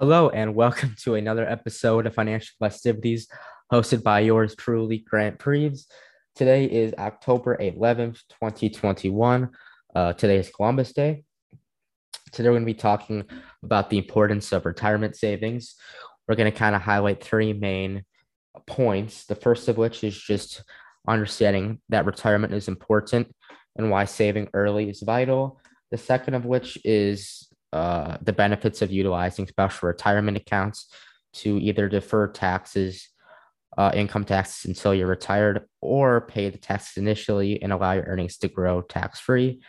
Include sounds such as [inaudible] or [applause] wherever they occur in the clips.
Hello, and welcome to another episode of Financial Festivities hosted by yours truly, Grant Preves. Today is October 11th, 2021. Uh, today is Columbus Day. Today, we're going to be talking about the importance of retirement savings. We're going to kind of highlight three main points. The first of which is just understanding that retirement is important and why saving early is vital. The second of which is uh, the benefits of utilizing special retirement accounts to either defer taxes, uh, income taxes until you're retired, or pay the taxes initially and allow your earnings to grow tax free.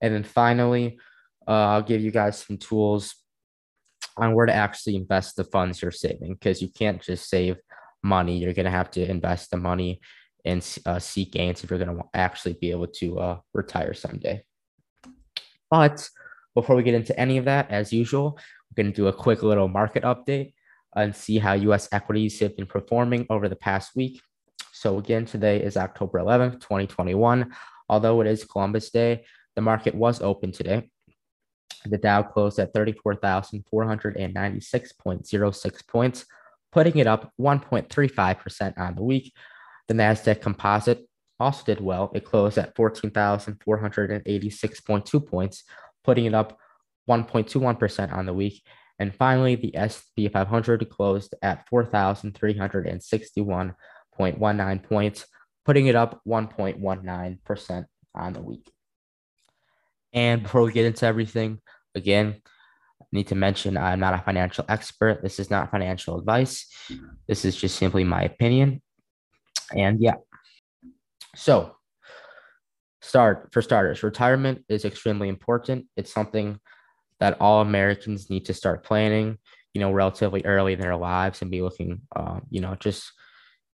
And then finally, uh, I'll give you guys some tools on where to actually invest the funds you're saving because you can't just save money. You're going to have to invest the money and uh, seek gains if you're going to actually be able to uh, retire someday. But before we get into any of that, as usual, we're going to do a quick little market update and see how US equities have been performing over the past week. So, again, today is October 11th, 2021. Although it is Columbus Day, the market was open today. The Dow closed at 34,496.06 points, putting it up 1.35% on the week. The NASDAQ composite also did well. It closed at 14,486.2 points, putting it up 1.21% on the week. And finally, the S&P 500 closed at 4,361.19 points, putting it up 1.19% on the week. And before we get into everything, again, I need to mention I'm not a financial expert. This is not financial advice. Mm-hmm. This is just simply my opinion. And yeah. So, start for starters, retirement is extremely important. It's something that all Americans need to start planning, you know, relatively early in their lives and be looking, uh, you know, just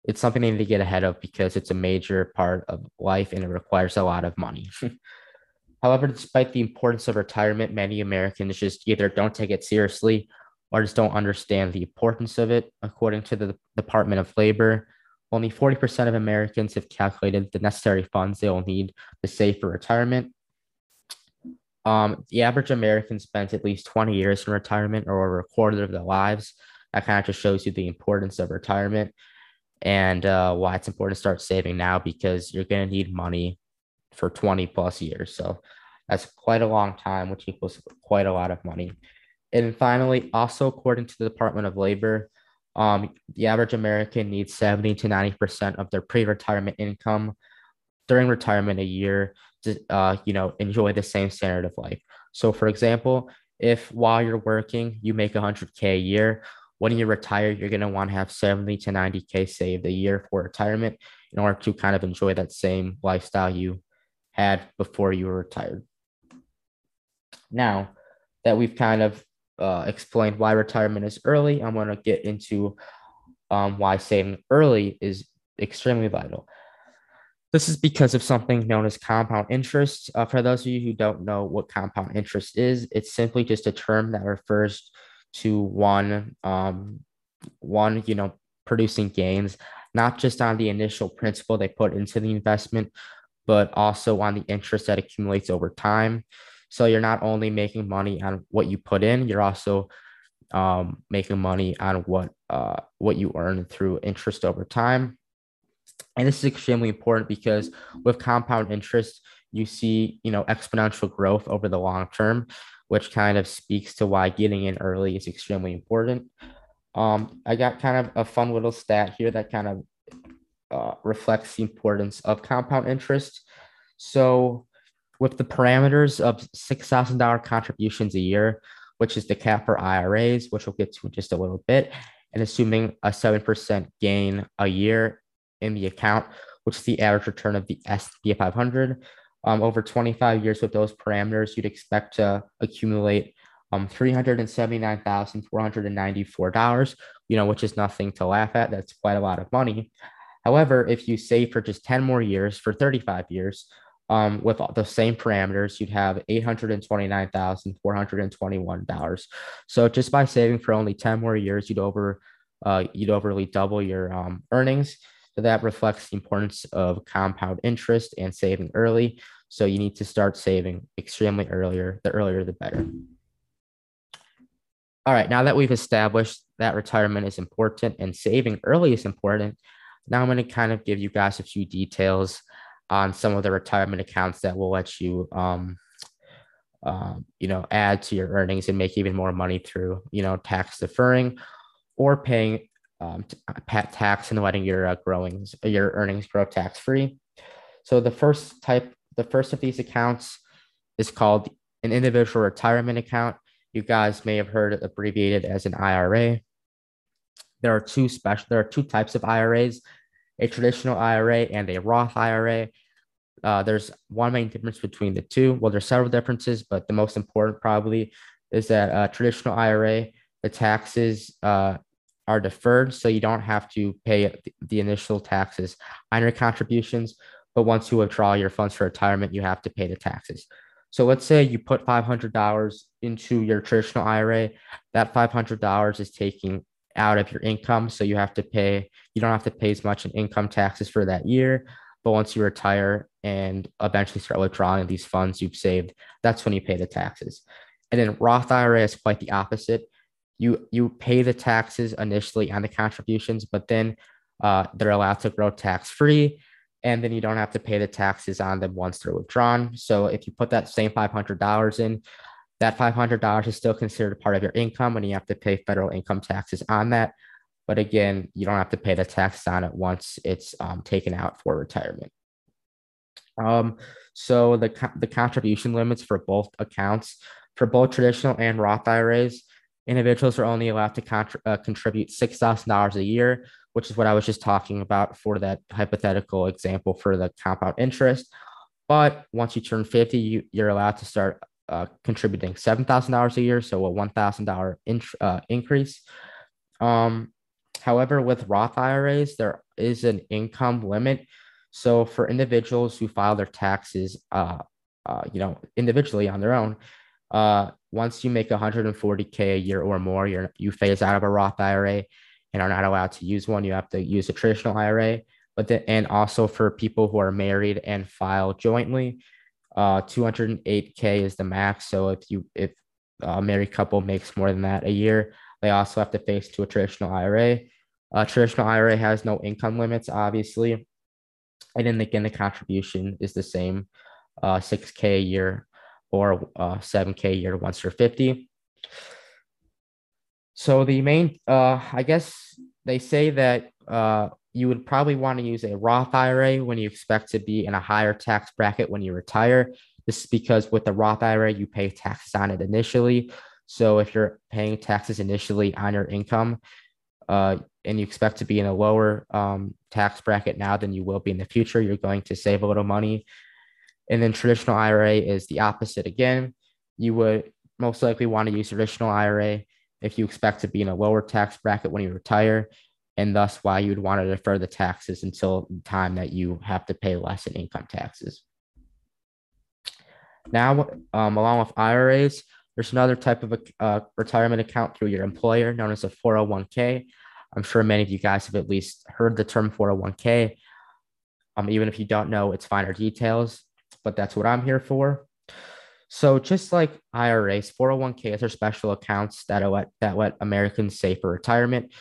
it's something they need to get ahead of because it's a major part of life and it requires a lot of money. [laughs] However, despite the importance of retirement, many Americans just either don't take it seriously or just don't understand the importance of it. According to the Department of Labor, only 40% of Americans have calculated the necessary funds they will need to save for retirement. Um, the average American spends at least 20 years in retirement or over a quarter of their lives. That kind of just shows you the importance of retirement and uh, why it's important to start saving now because you're going to need money for 20 plus years. So that's quite a long time, which equals quite a lot of money. And finally, also according to the Department of Labor, um, the average American needs 70 to 90% of their pre-retirement income during retirement a year to, uh, you know, enjoy the same standard of life. So for example, if while you're working, you make 100K a year, when you retire, you're going to want to have 70 to 90K saved a year for retirement in order to kind of enjoy that same lifestyle you had before you were retired. Now that we've kind of uh, explained why retirement is early, I'm going to get into um, why saving early is extremely vital. This is because of something known as compound interest. Uh, for those of you who don't know what compound interest is, it's simply just a term that refers to one, um, one you know, producing gains, not just on the initial principal they put into the investment, but also on the interest that accumulates over time. So you're not only making money on what you put in, you're also um, making money on what uh, what you earn through interest over time. And this is extremely important because with compound interest, you see you know exponential growth over the long term, which kind of speaks to why getting in early is extremely important. Um, I got kind of a fun little stat here that kind of uh, reflects the importance of compound interest. So, with the parameters of $6,000 contributions a year, which is the cap for IRAs, which we'll get to in just a little bit, and assuming a 7% gain a year in the account, which is the average return of the S&P 500, um, over 25 years with those parameters, you'd expect to accumulate um, $379,494, you know, which is nothing to laugh at. That's quite a lot of money. However, if you save for just 10 more years, for 35 years, um, with the same parameters, you'd have $829,421. So just by saving for only 10 more years, you'd over uh, you'd overly double your um, earnings. So that reflects the importance of compound interest and saving early. So you need to start saving extremely earlier. The earlier, the better. All right, now that we've established that retirement is important and saving early is important, now I'm going to kind of give you guys a few details on some of the retirement accounts that will let you, um, um, you know, add to your earnings and make even more money through, you know, tax deferring or paying um, tax and letting your uh, growing your earnings grow tax free. So the first type, the first of these accounts is called an individual retirement account. You guys may have heard it abbreviated as an IRA. There are two special. There are two types of IRAs: a traditional IRA and a Roth IRA. Uh, there's one main difference between the two. Well, there's several differences, but the most important probably is that a traditional IRA, the taxes uh, are deferred, so you don't have to pay the initial taxes on your contributions. But once you withdraw your funds for retirement, you have to pay the taxes. So let's say you put $500 into your traditional IRA. That $500 is taking out of your income. So you have to pay, you don't have to pay as much in income taxes for that year. But once you retire and eventually start withdrawing these funds you've saved, that's when you pay the taxes. And then Roth IRA is quite the opposite. You you pay the taxes initially on the contributions, but then uh, they're allowed to grow tax free, and then you don't have to pay the taxes on them once they're withdrawn. So if you put that same five hundred dollars in, that $500 is still considered a part of your income and you have to pay federal income taxes on that. But again, you don't have to pay the tax on it once it's um, taken out for retirement. Um, so the, the contribution limits for both accounts, for both traditional and Roth IRAs, individuals are only allowed to uh, contribute $6,000 a year, which is what I was just talking about for that hypothetical example for the compound interest. But once you turn 50, you, you're allowed to start uh, contributing seven thousand dollars a year, so a one thousand dollar uh, increase. Um, however, with Roth IRAs, there is an income limit. So for individuals who file their taxes, uh, uh, you know, individually on their own, uh, once you make 140k a year or more, you're you phase out of a Roth IRA and are not allowed to use one. You have to use a traditional IRA. But the, and also for people who are married and file jointly, uh, 208k is the max. So if you if a married couple makes more than that a year, they also have to face to a traditional IRA. A traditional IRA has no income limits, obviously, and then again the contribution is the same, uh, 6k a year or uh, 7k a year once you're 50. So the main, uh, I guess they say that uh, you would probably want to use a Roth IRA when you expect to be in a higher tax bracket when you retire. This is because with the Roth IRA, you pay taxes on it initially. So if you're paying taxes initially on your income, uh, and you expect to be in a lower um, tax bracket now than you will be in the future, you're going to save a little money. And then traditional IRA is the opposite again. You would most likely want to use traditional IRA if you expect to be in a lower tax bracket when you retire and thus why you'd want to defer the taxes until the time that you have to pay less in income taxes. Now, um, along with IRAs, there's another type of a uh, retirement account through your employer known as a 401k. I'm sure many of you guys have at least heard the term 401k. Um, even if you don't know its finer details, but that's what I'm here for. So just like IRAs, 401ks are special accounts that let that let Americans save for retirement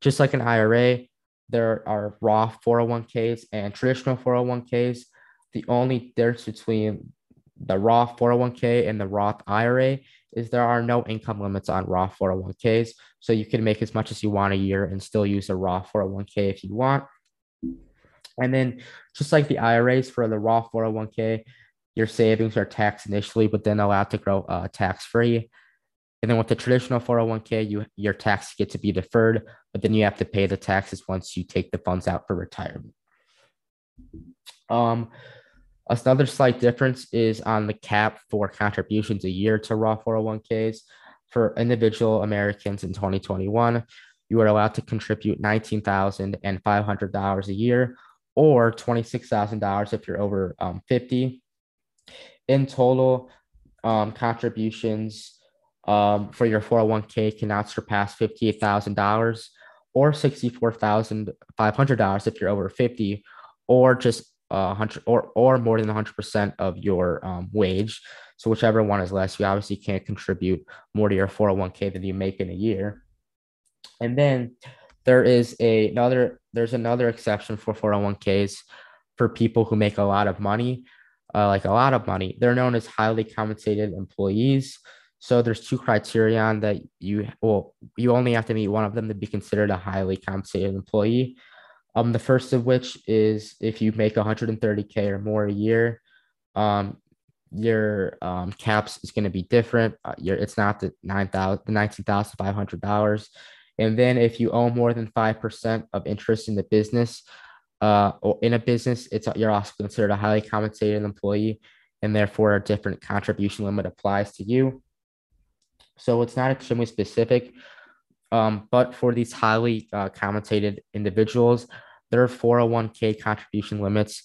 just like an IRA, there are Roth 401ks and traditional 401ks. The only difference between the Roth 401k and the Roth IRA is there are no income limits on Roth 401ks. So you can make as much as you want a year and still use a Roth 401k if you want. And then just like the IRAs for the Roth 401k, your savings are taxed initially, but then allowed to grow uh, tax free. And then with the traditional 401k, you your taxes get to be deferred, but then you have to pay the taxes once you take the funds out for retirement. Um, another slight difference is on the cap for contributions a year to Roth 401ks. For individual Americans in 2021, you are allowed to contribute $19,500 a year or $26,000 if you're over um, 50. In total, um, contributions um, for your 401k cannot surpass $58,000 or $64,500 if you're over 50, or just uh, hundred or or more than hundred percent of your um, wage. So whichever one is less, you obviously can't contribute more to your 401k than you make in a year. And then there is a, another there's another exception for 401ks for people who make a lot of money, uh, like a lot of money. They're known as highly compensated employees. So there's two criterion that you well you only have to meet one of them to be considered a highly compensated employee. Um, the first of which is if you make 130k or more a year, um, your um, caps is going to be different. Uh, your it's not the nine thousand, the nineteen thousand five hundred dollars. And then if you own more than five percent of interest in the business, uh, or in a business, it's you're also considered a highly compensated employee, and therefore a different contribution limit applies to you. So it's not extremely specific, um, but for these highly uh, compensated individuals, their 401k contribution limits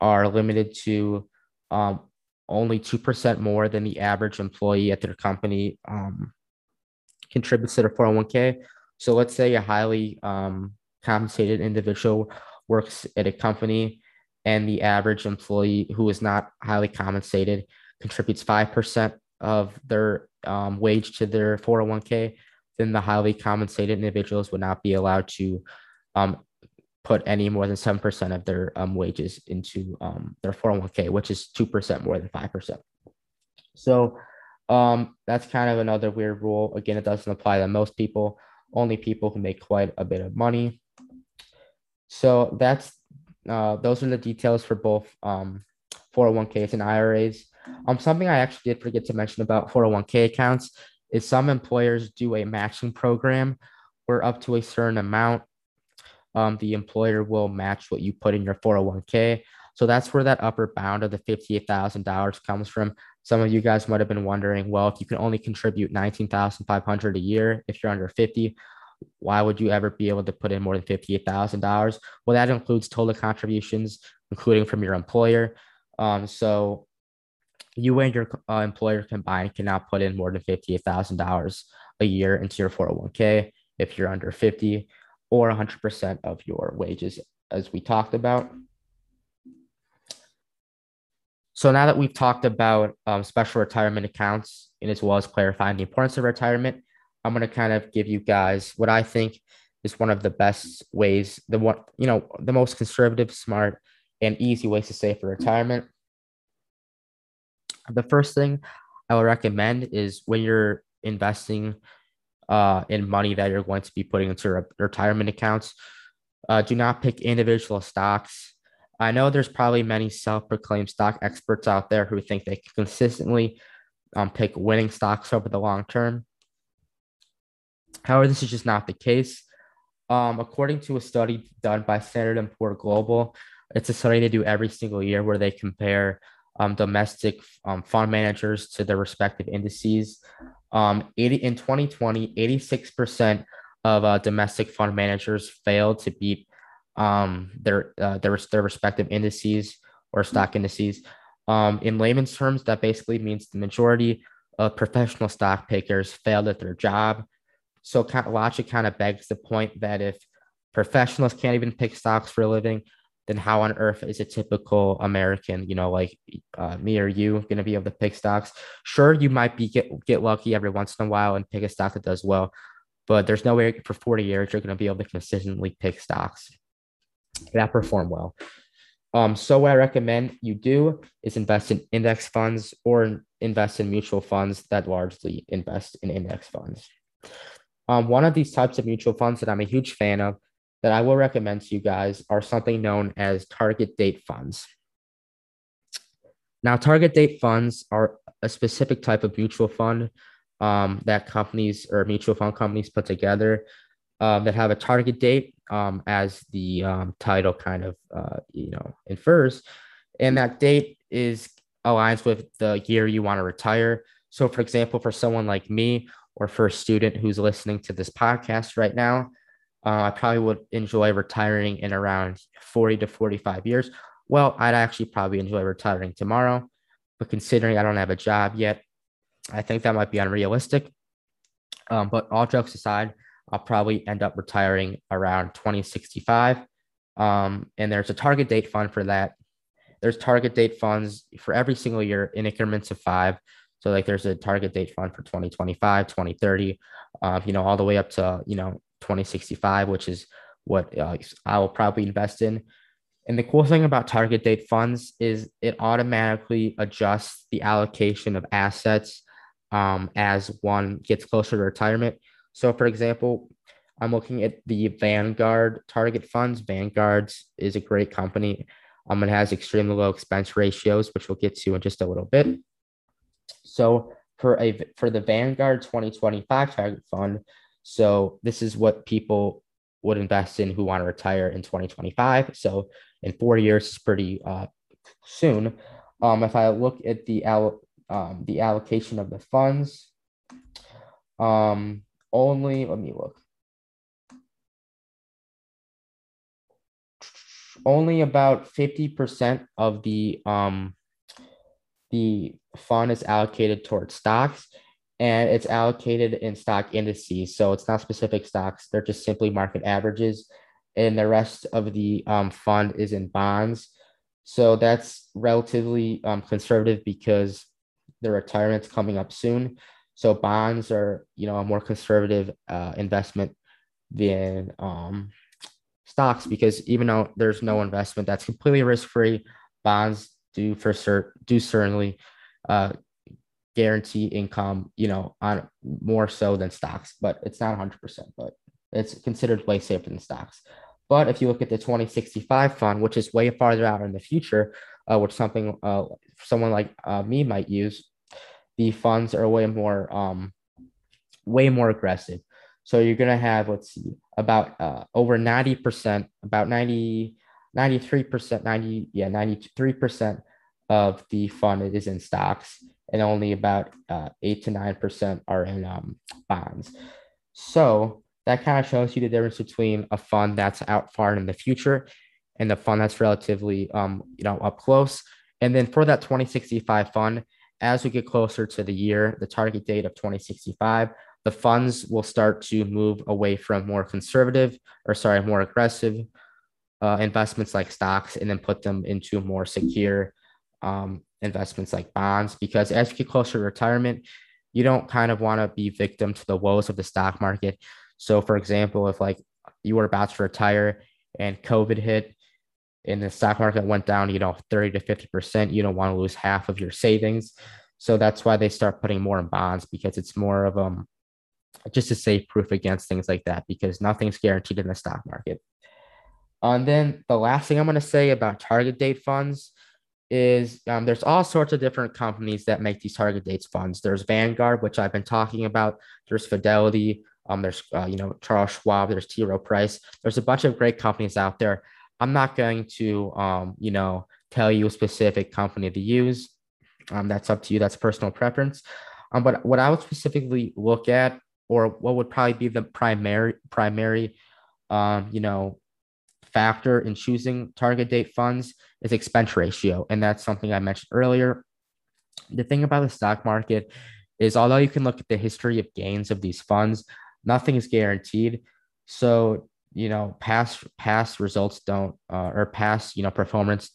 are limited to um, only 2% more than the average employee at their company um, contributes to their 401k. So let's say a highly um, compensated individual works at a company and the average employee who is not highly compensated contributes 5% of their um, wage to their 401k, then the highly compensated individuals would not be allowed to um, put any more than 7% of their um, wages into um, their 401k, which is 2% more than 5%. So um, that's kind of another weird rule. Again, it doesn't apply to most people, only people who make quite a bit of money. So that's uh, those are the details for both um, 401ks and IRAs. Um, something I actually did forget to mention about 401k accounts is some employers do a matching program where up to a certain amount, um, the employer will match what you put in your 401k. So that's where that upper bound of the $58,000 comes from. Some of you guys might have been wondering, well, if you can only contribute 19,500 a year if you're under 50, why would you ever be able to put in more than $58,000? Well, that includes total contributions, including from your employer. Um, so you and your uh, employer combined cannot put in more than $58,000 a year into your 401k if you're under 50 or 100% of your wages, as we talked about. So now that we've talked about um, special retirement accounts and as well as clarifying the importance of retirement, I'm going to kind of give you guys what I think is one of the best ways, the one, you know, the most conservative, smart, and easy ways to save for retirement. The first thing I would recommend is when you're investing uh, in money that you're going to be putting into re- retirement accounts, uh, do not pick individual stocks. I know there's probably many self proclaimed stock experts out there who think they can consistently um, pick winning stocks over the long term. However, this is just not the case. Um, according to a study done by Standard & Poor Global, it's a study they do every single year where they compare um, domestic um, fund managers to their respective indices. Um, 80, in 2020, 86% of uh, domestic fund managers failed to beat um, their, uh, their, their respective indices or stock indices. Um, in layman's terms, that basically means the majority of professional stock pickers failed at their job so kind of, logic kind of begs the point that if professionals can't even pick stocks for a living, then how on earth is a typical American, you know, like uh, me or you, going to be able to pick stocks? Sure, you might be get get lucky every once in a while and pick a stock that does well, but there's no way for 40 years you're going to be able to consistently pick stocks that perform well. Um, so what I recommend you do is invest in index funds or invest in mutual funds that largely invest in index funds. Um, one of these types of mutual funds that I'm a huge fan of that I will recommend to you guys are something known as target date funds. Now, target date funds are a specific type of mutual fund um, that companies or mutual fund companies put together um, that have a target date um, as the um, title kind of uh, you know infers, and that date is aligns with the year you want to retire. So, for example, for someone like me, or for a student who's listening to this podcast right now, uh, I probably would enjoy retiring in around 40 to 45 years. Well, I'd actually probably enjoy retiring tomorrow, but considering I don't have a job yet, I think that might be unrealistic. Um, but all jokes aside, I'll probably end up retiring around 2065. Um, and there's a target date fund for that. there's target date funds for every single year in increments of five. So like there's a target date fund for 2025, 2030, uh, you know, all the way up to, you know, 2065, which is what uh, I will probably invest in. And the cool thing about target date funds is it automatically adjusts the allocation of assets um, as one gets closer to retirement. So, for example, I'm looking at the Vanguard target funds. Vanguard is a great company. Um, it has extremely low expense ratios, which we'll get to in just a little bit. So for a for the Vanguard 2025 target fund, so this is what people would invest in who want to retire in 2025. So in four years, it's pretty uh, soon. Um, if I look at the al- um, the allocation of the funds, um, only let me look. Only about 50% of the um, the fund is allocated towards stocks and it's allocated in stock indices. So it's not specific stocks, they're just simply market averages. And the rest of the um, fund is in bonds. So that's relatively um, conservative because the retirement's coming up soon. So bonds are, you know, a more conservative uh, investment than um, stocks because even though there's no investment that's completely risk free, bonds do for cert do certainly uh, guarantee income, you know, on more so than stocks, but it's not 100%, but it's considered way safer than stocks. But if you look at the 2065 fund, which is way farther out in the future, uh, which something uh, someone like uh, me might use, the funds are way more um, way more aggressive. So you're gonna have let's see about uh, over 90%, about 90, 93%, 90, yeah, 93% of the fund is in stocks and only about uh, 8 to 9% are in um, bonds. So that kind of shows you the difference between a fund that's out far in the future and the fund that's relatively um, you know up close. And then for that 2065 fund, as we get closer to the year, the target date of 2065, the funds will start to move away from more conservative or sorry, more aggressive uh, investments like stocks and then put them into more secure um, investments like bonds because as you get closer to retirement, you don't kind of want to be victim to the woes of the stock market. So, for example, if like you were about to retire and COVID hit and the stock market went down, you know, 30 to 50%, you don't want to lose half of your savings. So that's why they start putting more in bonds because it's more of um just a safe proof against things like that because nothing's guaranteed in the stock market. And then the last thing I'm going to say about target date funds is um, there's all sorts of different companies that make these target dates funds. There's Vanguard, which I've been talking about. There's Fidelity. Um, there's uh, you know Charles Schwab. There's T. Rowe Price. There's a bunch of great companies out there. I'm not going to um, you know tell you a specific company to use. Um, that's up to you. That's personal preference. Um, but what I would specifically look at, or what would probably be the primary primary, um, you know, factor in choosing target date funds is expense ratio. And that's something I mentioned earlier. The thing about the stock market is although you can look at the history of gains of these funds, nothing is guaranteed. So, you know, past past results don't uh, or past, you know, performance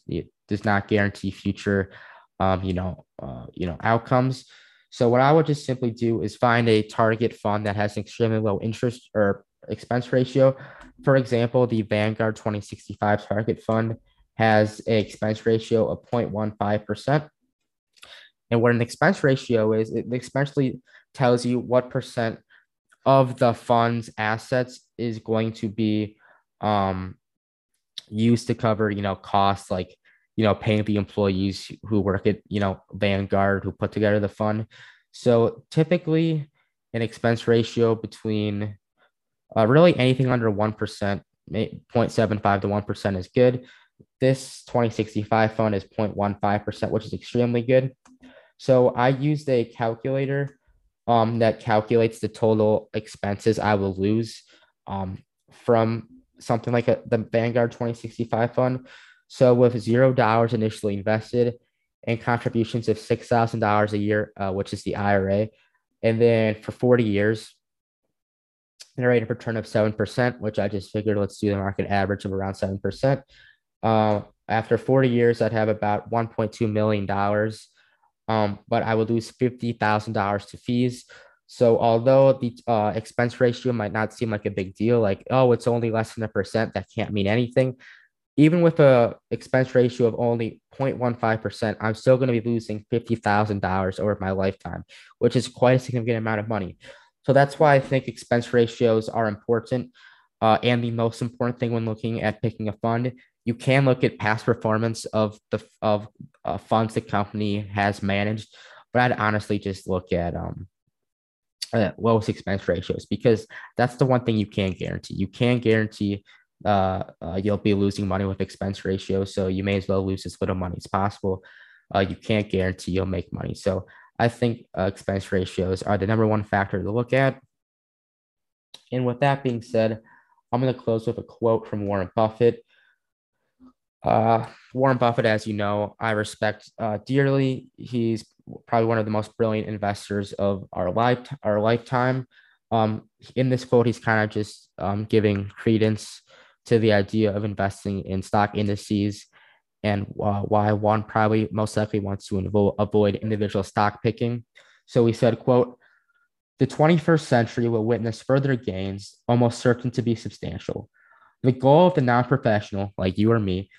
does not guarantee future um, you know, uh, you know, outcomes. So what I would just simply do is find a target fund that has an extremely low interest or expense ratio. For example, the Vanguard 2065 target fund has an expense ratio of 0.15%. And what an expense ratio is, it essentially tells you what percent of the fund's assets is going to be um, used to cover, you know, costs like, you know, paying the employees who work at, you know, Vanguard who put together the fund. So typically an expense ratio between uh, really anything under 1%, 0.75 to 1% is good. This 2065 fund is 0.15%, which is extremely good. So I used a calculator um, that calculates the total expenses I will lose um, from something like a, the Vanguard 2065 fund. So with zero dollars initially invested and contributions of six thousand dollars a year, uh, which is the IRA, and then for 40 years, and a rate of return of 7%, which I just figured let's do the market average of around 7%. Uh, after 40 years, I'd have about 1.2 million dollars. Um, but I would lose fifty thousand dollars to fees. So although the uh, expense ratio might not seem like a big deal, like oh, it's only less than a percent, that can't mean anything. Even with a expense ratio of only 0.15%, I'm still going to be losing $50,000 over my lifetime, which is quite a significant amount of money. So that's why I think expense ratios are important. Uh, and the most important thing when looking at picking a fund, you can look at past performance of the of uh, funds the company has managed, but I'd honestly just look at um uh, lowest expense ratios because that's the one thing you can't guarantee. You can't guarantee uh, uh, you'll be losing money with expense ratios, so you may as well lose as little money as possible. Uh, you can't guarantee you'll make money, so I think uh, expense ratios are the number one factor to look at. And with that being said, I'm going to close with a quote from Warren Buffett. Uh, Warren Buffett, as you know, I respect uh, dearly. He's probably one of the most brilliant investors of our life our lifetime. Um, in this quote, he's kind of just um, giving credence to the idea of investing in stock indices and uh, why one probably most likely wants to invo- avoid individual stock picking. So he said, quote, the 21st century will witness further gains, almost certain to be substantial. The goal of the non-professional, like you or me,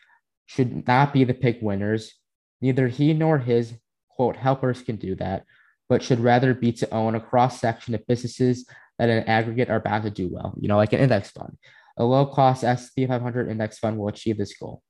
should not be to pick winners. Neither he nor his quote helpers can do that, but should rather be to own a cross section of businesses that in aggregate are bound to do well, you know, like an index fund. A low cost S&P 500 index fund will achieve this goal.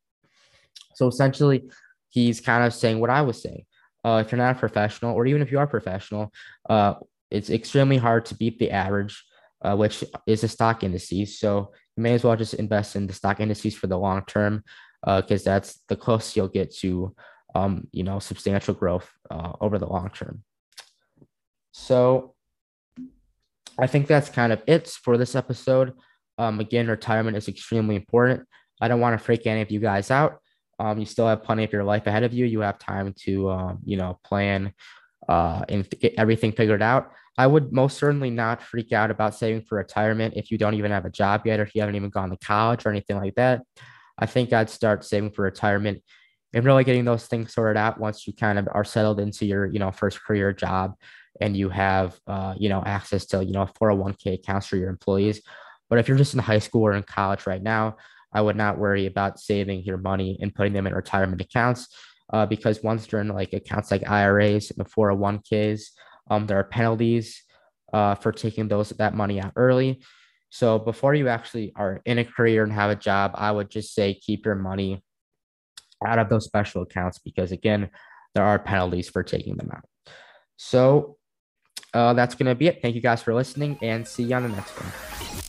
So essentially, he's kind of saying what I was saying. Uh, if you're not a professional, or even if you are professional, uh, it's extremely hard to beat the average, uh, which is the stock indices. So you may as well just invest in the stock indices for the long term, because uh, that's the closest you'll get to, um, you know, substantial growth uh, over the long term. So I think that's kind of it for this episode. Um, again, retirement is extremely important. I don't want to freak any of you guys out. Um, you still have plenty of your life ahead of you. You have time to, um, you know, plan uh, and get everything figured out. I would most certainly not freak out about saving for retirement if you don't even have a job yet, or if you haven't even gone to college or anything like that. I think I'd start saving for retirement and really getting those things sorted out once you kind of are settled into your, you know, first career job and you have, uh, you know, access to, you know, 401k accounts for your employees. But if you're just in high school or in college right now, I would not worry about saving your money and putting them in retirement accounts uh, because once you're in like accounts like IRAs and the 401ks, um, there are penalties uh, for taking those that money out early. So before you actually are in a career and have a job, I would just say keep your money out of those special accounts because again, there are penalties for taking them out. So uh, that's going to be it. Thank you guys for listening and see you on the next one.